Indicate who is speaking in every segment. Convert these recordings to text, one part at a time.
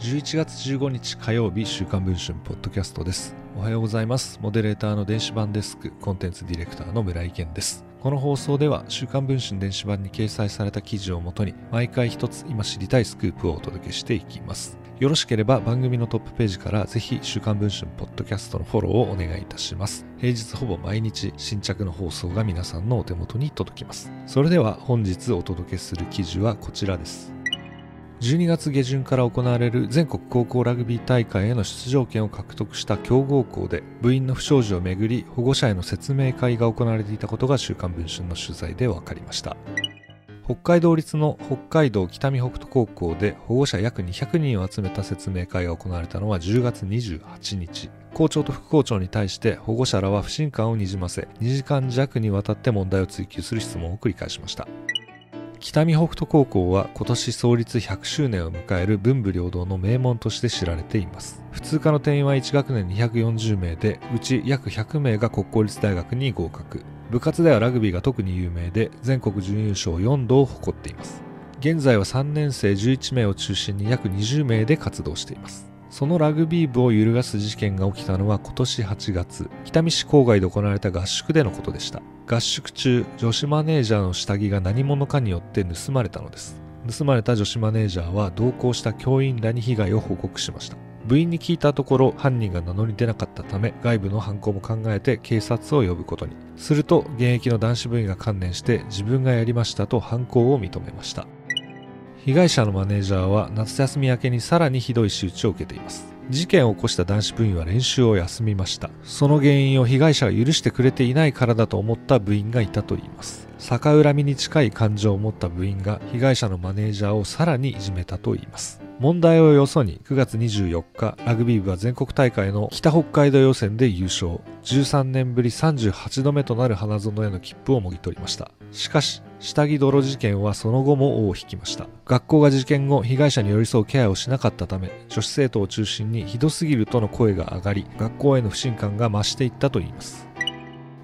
Speaker 1: 11月15日火曜日週刊文春ポッドキャストです。おはようございます。モデレーターの電子版デスクコンテンツディレクターの村井健です。この放送では週刊文春電子版に掲載された記事をもとに毎回一つ今知りたいスクープをお届けしていきます。よろしければ番組のトップページからぜひ週刊文春ポッドキャストのフォローをお願いいたします。平日ほぼ毎日新着の放送が皆さんのお手元に届きます。それでは本日お届けする記事はこちらです。12月下旬から行われる全国高校ラグビー大会への出場権を獲得した強豪校で部員の不祥事をめぐり保護者への説明会が行われていたことが週刊文春の取材で分かりました。北海道立の北海道北見北斗高校で保護者約200人を集めた説明会が行われたのは10月28日。校長と副校長に対して保護者らは不信感をにじませ2時間弱にわたって問題を追及する質問を繰り返しました。北見北斗高校は今年創立100周年を迎える文武両道の名門として知られています。普通科の定員は1学年240名でうち約100名が国公立大学に合格。部活ではラグビーが特に有名で全国準優勝4度を誇っています。現在は3年生11名を中心に約20名で活動しています。そのラグビー部を揺るがす事件が起きたのは今年8月。北見市郊外で行われた合宿でのことでした。合宿中女子マネージャーの下着が何者かによって盗まれたのです。盗まれた女子マネージャーは同行した教員らに被害を報告しました。部員に聞いたところ犯人が名乗り出なかったため外部の犯行も考えて警察を呼ぶことに。すると現役の男子部員が観念して自分がやりましたと犯行を認めました。被害者のマネージャーは夏休み明けにさらにひどい仕打ちを受けています。事件を起こした男子部員は練習を休みました。その原因を被害者が許してくれていないからだと思った部員がいたといいます。逆恨みに近い感情を持った部員が被害者のマネージャーをさらにいじめたといいます。問題をよそに9月24日ラグビー部は全国大会の北北海道予選で優勝。13年ぶり38度目となる花園への切符をもぎ取りました。しかし下着泥事件はその後も尾を引きました。学校が事件後被害者に寄り添うケアをしなかったため女子生徒を中心にひどすぎるとの声が上がり学校への不信感が増していったといいます。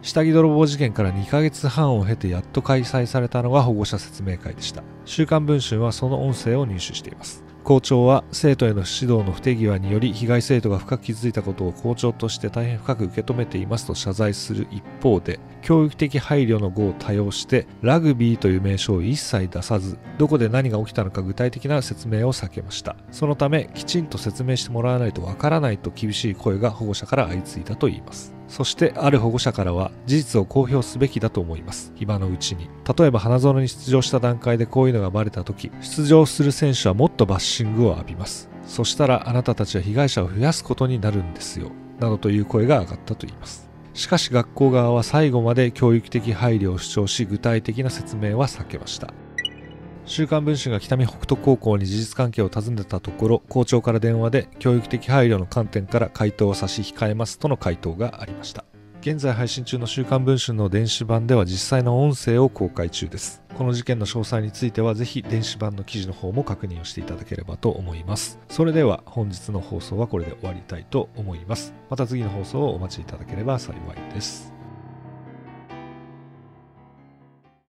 Speaker 1: 下着泥棒事件から2ヶ月半を経てやっと開催されたのが保護者説明会でした。週刊文春はその音声を入手しています。校長は生徒への指導の不手際により被害生徒が深く気づいたことを校長として大変深く受け止めていますと謝罪する一方で教育的配慮の語を多用してラグビーという名称を一切出さずどこで何が起きたのか具体的な説明を避けました。そのためきちんと説明してもらわないとわからないと厳しい声が保護者から相次いだといいます。そしてある保護者からは事実を公表すべきだと思います。今のうちに。例えば花園に出場した段階でこういうのがバレた時出場する選手はもっとバッシングを浴びます。そしたらあなたたちは被害者を増やすことになるんですよ。などという声が上がったといいます。しかし学校側は最後まで教育的配慮を主張し具体的な説明は避けました。週刊文春が北見北斗高校に事実関係を尋ねたところ校長から電話で教育的配慮の観点から回答を差し控えますとの回答がありました。現在配信中の週刊文春の電子版では実際の音声を公開中です。この事件の詳細についてはぜひ電子版の記事の方も確認をしていただければと思います。それでは本日の放送はこれで終わりたいと思います。また次の放送をお待ちいただければ幸いです。